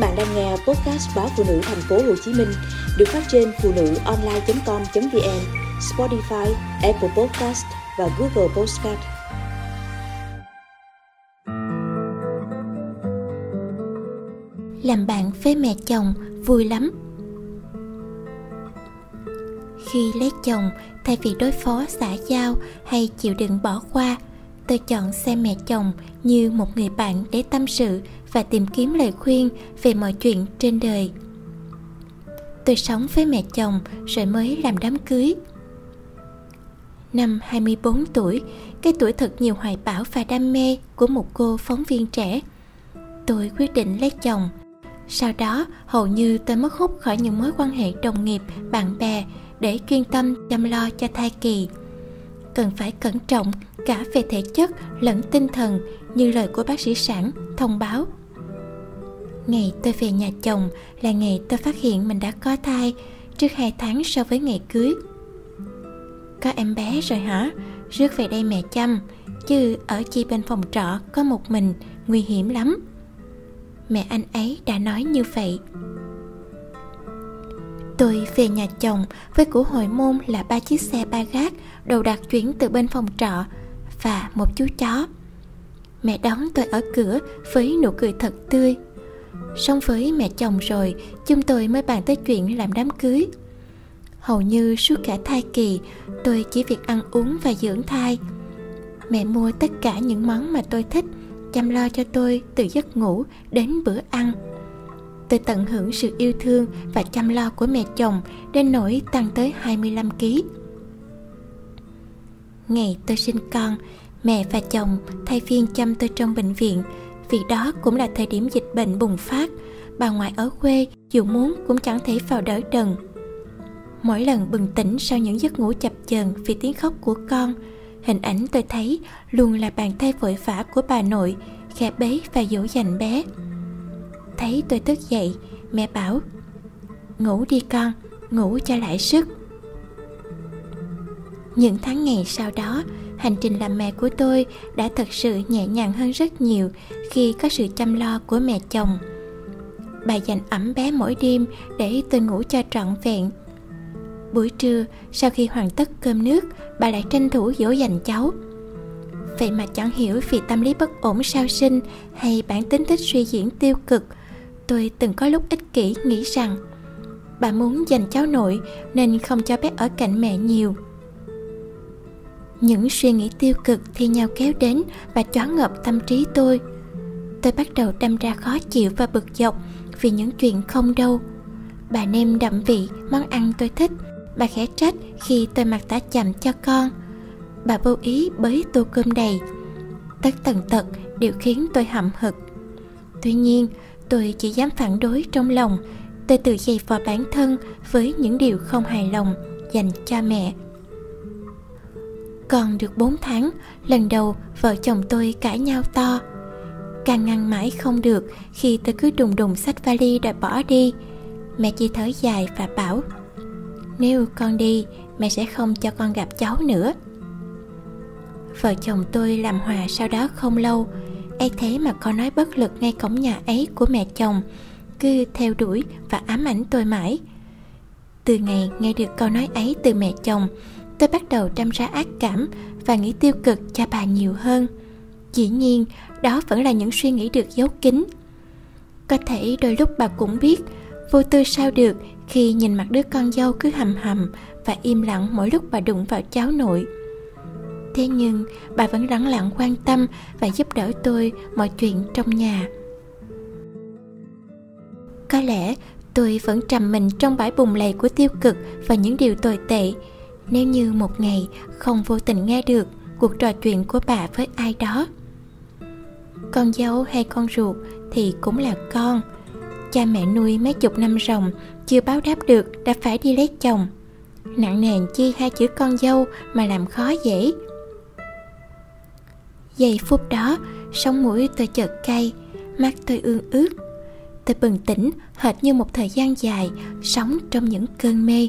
bạn đang nghe podcast báo phụ nữ thành phố Hồ Chí Minh được phát trên phụ nữ online.com.vn, Spotify, Apple Podcast và Google Podcast. Làm bạn với mẹ chồng vui lắm. Khi lấy chồng, thay vì đối phó xã giao hay chịu đựng bỏ qua, tôi chọn xem mẹ chồng như một người bạn để tâm sự và tìm kiếm lời khuyên về mọi chuyện trên đời tôi sống với mẹ chồng rồi mới làm đám cưới Năm 24 tuổi, cái tuổi thật nhiều hoài bão và đam mê của một cô phóng viên trẻ. Tôi quyết định lấy chồng. Sau đó, hầu như tôi mất hút khỏi những mối quan hệ đồng nghiệp, bạn bè để chuyên tâm chăm lo cho thai kỳ. Cần phải cẩn trọng cả về thể chất lẫn tinh thần như lời của bác sĩ sản thông báo Ngày tôi về nhà chồng là ngày tôi phát hiện mình đã có thai trước 2 tháng so với ngày cưới. Có em bé rồi hả? Rước về đây mẹ chăm, chứ ở chi bên phòng trọ có một mình, nguy hiểm lắm. Mẹ anh ấy đã nói như vậy. Tôi về nhà chồng với của hồi môn là ba chiếc xe ba gác đầu đặt chuyển từ bên phòng trọ và một chú chó. Mẹ đón tôi ở cửa với nụ cười thật tươi. Xong với mẹ chồng rồi, Chúng tôi mới bàn tới chuyện làm đám cưới. Hầu như suốt cả thai kỳ, Tôi chỉ việc ăn uống và dưỡng thai. Mẹ mua tất cả những món mà tôi thích, Chăm lo cho tôi từ giấc ngủ đến bữa ăn. Tôi tận hưởng sự yêu thương và chăm lo của mẹ chồng Đến nỗi tăng tới 25kg Ngày tôi sinh con, Mẹ và chồng thay phiên chăm tôi trong bệnh viện. Vì đó cũng là thời điểm dịch bệnh bùng phát. Bà ngoại ở quê, dù muốn cũng chẳng thể vào đỡ đần. Mỗi lần bừng tỉnh sau những giấc ngủ chập chờn vì tiếng khóc của con, hình ảnh tôi thấy luôn là bàn tay vội vã của bà nội, khẽ bế và dỗ dành bé. Thấy tôi thức dậy, mẹ bảo, ngủ đi con, ngủ cho lại sức những tháng ngày sau đó, hành trình làm mẹ của tôi đã thật sự nhẹ nhàng hơn rất nhiều khi có sự chăm lo của mẹ chồng. Bà dành ẩm bé mỗi đêm để tôi ngủ cho trọn vẹn. Buổi trưa, sau khi hoàn tất cơm nước, bà lại tranh thủ dỗ dành cháu. Vậy mà chẳng hiểu vì tâm lý bất ổn sau sinh hay bản tính thích suy diễn tiêu cực, tôi từng có lúc ích kỷ nghĩ rằng bà muốn dành cháu nội nên không cho bé ở cạnh mẹ nhiều những suy nghĩ tiêu cực thi nhau kéo đến và choáng ngợp tâm trí tôi. Tôi bắt đầu đâm ra khó chịu và bực dọc vì những chuyện không đâu. Bà nêm đậm vị món ăn tôi thích. Bà khẽ trách khi tôi mặc tả chậm cho con. Bà vô ý bới tô cơm đầy. Tất tần tật đều khiến tôi hậm hực. Tuy nhiên, tôi chỉ dám phản đối trong lòng. Tôi tự dày vào bản thân với những điều không hài lòng dành cho mẹ còn được 4 tháng, lần đầu vợ chồng tôi cãi nhau to. Càng ngăn mãi không được khi tôi cứ đùng đùng sách vali đòi bỏ đi. Mẹ chỉ thở dài và bảo Nếu con đi, mẹ sẽ không cho con gặp cháu nữa. Vợ chồng tôi làm hòa sau đó không lâu ấy thế mà con nói bất lực ngay cổng nhà ấy của mẹ chồng cứ theo đuổi và ám ảnh tôi mãi từ ngày nghe được câu nói ấy từ mẹ chồng tôi bắt đầu đâm ra ác cảm và nghĩ tiêu cực cho bà nhiều hơn. Dĩ nhiên, đó vẫn là những suy nghĩ được giấu kín. Có thể đôi lúc bà cũng biết, vô tư sao được khi nhìn mặt đứa con dâu cứ hầm hầm và im lặng mỗi lúc bà đụng vào cháu nội. Thế nhưng, bà vẫn lắng lặng quan tâm và giúp đỡ tôi mọi chuyện trong nhà. Có lẽ tôi vẫn trầm mình trong bãi bùng lầy của tiêu cực và những điều tồi tệ nếu như một ngày không vô tình nghe được cuộc trò chuyện của bà với ai đó. Con dâu hay con ruột thì cũng là con. Cha mẹ nuôi mấy chục năm ròng chưa báo đáp được đã phải đi lấy chồng. Nặng nề chi hai chữ con dâu mà làm khó dễ. Giây phút đó, sống mũi tôi chợt cay, mắt tôi ương ướt. Tôi bừng tỉnh, hệt như một thời gian dài sống trong những cơn mê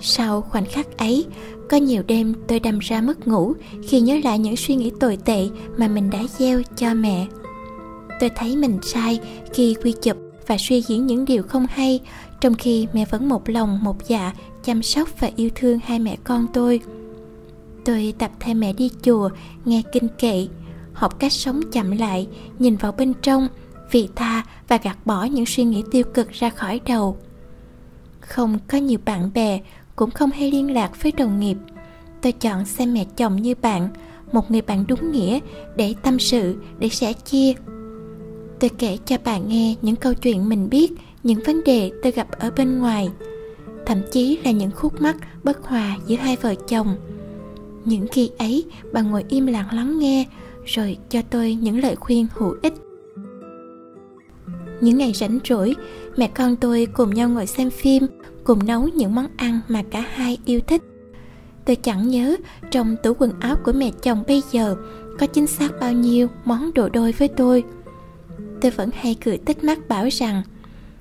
sau khoảnh khắc ấy, có nhiều đêm tôi đâm ra mất ngủ khi nhớ lại những suy nghĩ tồi tệ mà mình đã gieo cho mẹ. tôi thấy mình sai khi quy chụp và suy diễn những điều không hay trong khi mẹ vẫn một lòng một dạ chăm sóc và yêu thương hai mẹ con tôi tôi tập theo mẹ đi chùa nghe kinh kệ học cách sống chậm lại nhìn vào bên trong vị tha và gạt bỏ những suy nghĩ tiêu cực ra khỏi đầu không có nhiều bạn bè cũng không hay liên lạc với đồng nghiệp. Tôi chọn xem mẹ chồng như bạn, một người bạn đúng nghĩa, để tâm sự, để sẻ chia. Tôi kể cho bạn nghe những câu chuyện mình biết, những vấn đề tôi gặp ở bên ngoài, thậm chí là những khúc mắc bất hòa giữa hai vợ chồng. Những khi ấy, bà ngồi im lặng lắng nghe, rồi cho tôi những lời khuyên hữu ích. Những ngày rảnh rỗi, mẹ con tôi cùng nhau ngồi xem phim cùng nấu những món ăn mà cả hai yêu thích. Tôi chẳng nhớ trong tủ quần áo của mẹ chồng bây giờ có chính xác bao nhiêu món đồ đôi với tôi. Tôi vẫn hay cười tích mắt bảo rằng,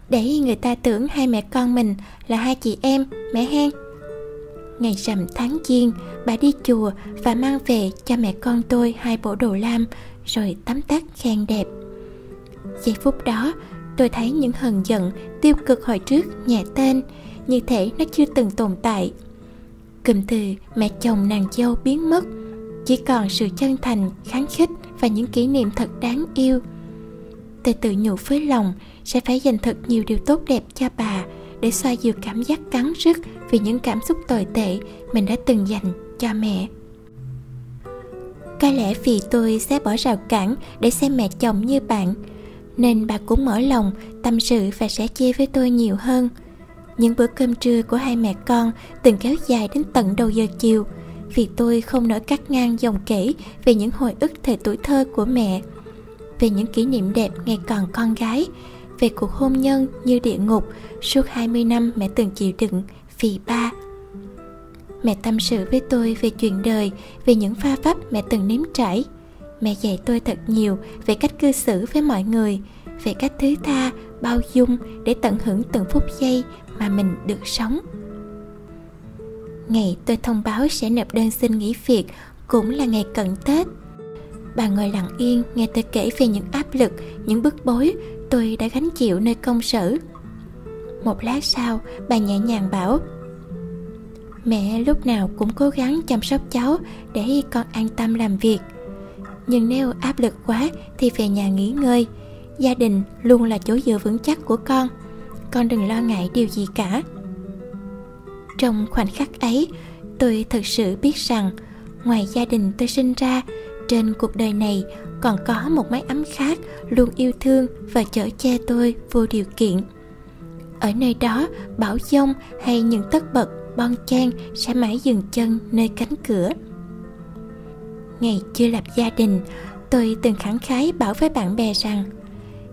để người ta tưởng hai mẹ con mình là hai chị em, mẹ hen. Ngày rằm tháng giêng, bà đi chùa và mang về cho mẹ con tôi hai bộ đồ lam rồi tắm tắt khen đẹp. Giây phút đó tôi thấy những hờn giận, tiêu cực hồi trước nhẹ tên, như thể nó chưa từng tồn tại. Cụm từ mẹ chồng nàng dâu biến mất chỉ còn sự chân thành, kháng khích và những kỷ niệm thật đáng yêu. Tôi tự nhủ với lòng sẽ phải dành thật nhiều điều tốt đẹp cho bà để xoa dịu cảm giác cắn rứt vì những cảm xúc tồi tệ mình đã từng dành cho mẹ. Có lẽ vì tôi sẽ bỏ rào cản để xem mẹ chồng như bạn nên bà cũng mở lòng tâm sự và sẻ chia với tôi nhiều hơn những bữa cơm trưa của hai mẹ con từng kéo dài đến tận đầu giờ chiều vì tôi không nỡ cắt ngang dòng kể về những hồi ức thời tuổi thơ của mẹ về những kỷ niệm đẹp ngày còn con gái về cuộc hôn nhân như địa ngục suốt 20 năm mẹ từng chịu đựng vì ba. Mẹ tâm sự với tôi về chuyện đời, về những pha vấp mẹ từng nếm trải. Mẹ dạy tôi thật nhiều về cách cư xử với mọi người, về cách thứ tha, bao dung để tận hưởng từng phút giây mà mình được sống. Ngày tôi thông báo sẽ nộp đơn xin nghỉ việc cũng là ngày cận Tết. Bà ngồi lặng yên nghe tôi kể về những áp lực, những bức bối tôi đã gánh chịu nơi công sở một lát sau bà nhẹ nhàng bảo mẹ lúc nào cũng cố gắng chăm sóc cháu để con an tâm làm việc nhưng nếu áp lực quá thì về nhà nghỉ ngơi. Gia đình luôn là chỗ dựa vững chắc của con. Con đừng lo ngại điều gì cả. Trong khoảnh khắc ấy, tôi thực sự biết rằng ngoài gia đình tôi sinh ra, trên cuộc đời này còn có một mái ấm khác luôn yêu thương và chở che tôi vô điều kiện. Ở nơi đó, bão giông hay những tất bật, bon chen sẽ mãi dừng chân nơi cánh cửa ngày chưa lập gia đình, tôi từng khẳng khái bảo với bạn bè rằng,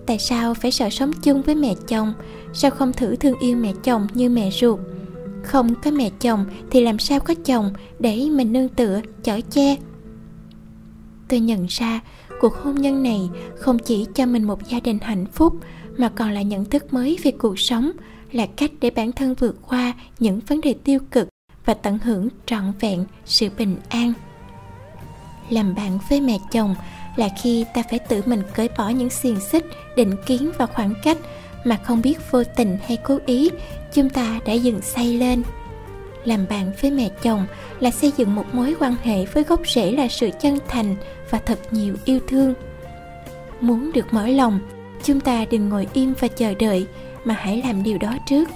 tại sao phải sợ sống chung với mẹ chồng? Sao không thử thương yêu mẹ chồng như mẹ ruột? Không có mẹ chồng thì làm sao có chồng để mình nương tựa, chở che? Tôi nhận ra cuộc hôn nhân này không chỉ cho mình một gia đình hạnh phúc, mà còn là nhận thức mới về cuộc sống, là cách để bản thân vượt qua những vấn đề tiêu cực và tận hưởng trọn vẹn sự bình an làm bạn với mẹ chồng là khi ta phải tự mình cởi bỏ những xiềng xích, định kiến và khoảng cách mà không biết vô tình hay cố ý, chúng ta đã dừng xây lên. Làm bạn với mẹ chồng là xây dựng một mối quan hệ với gốc rễ là sự chân thành và thật nhiều yêu thương. Muốn được mở lòng, chúng ta đừng ngồi im và chờ đợi, mà hãy làm điều đó trước.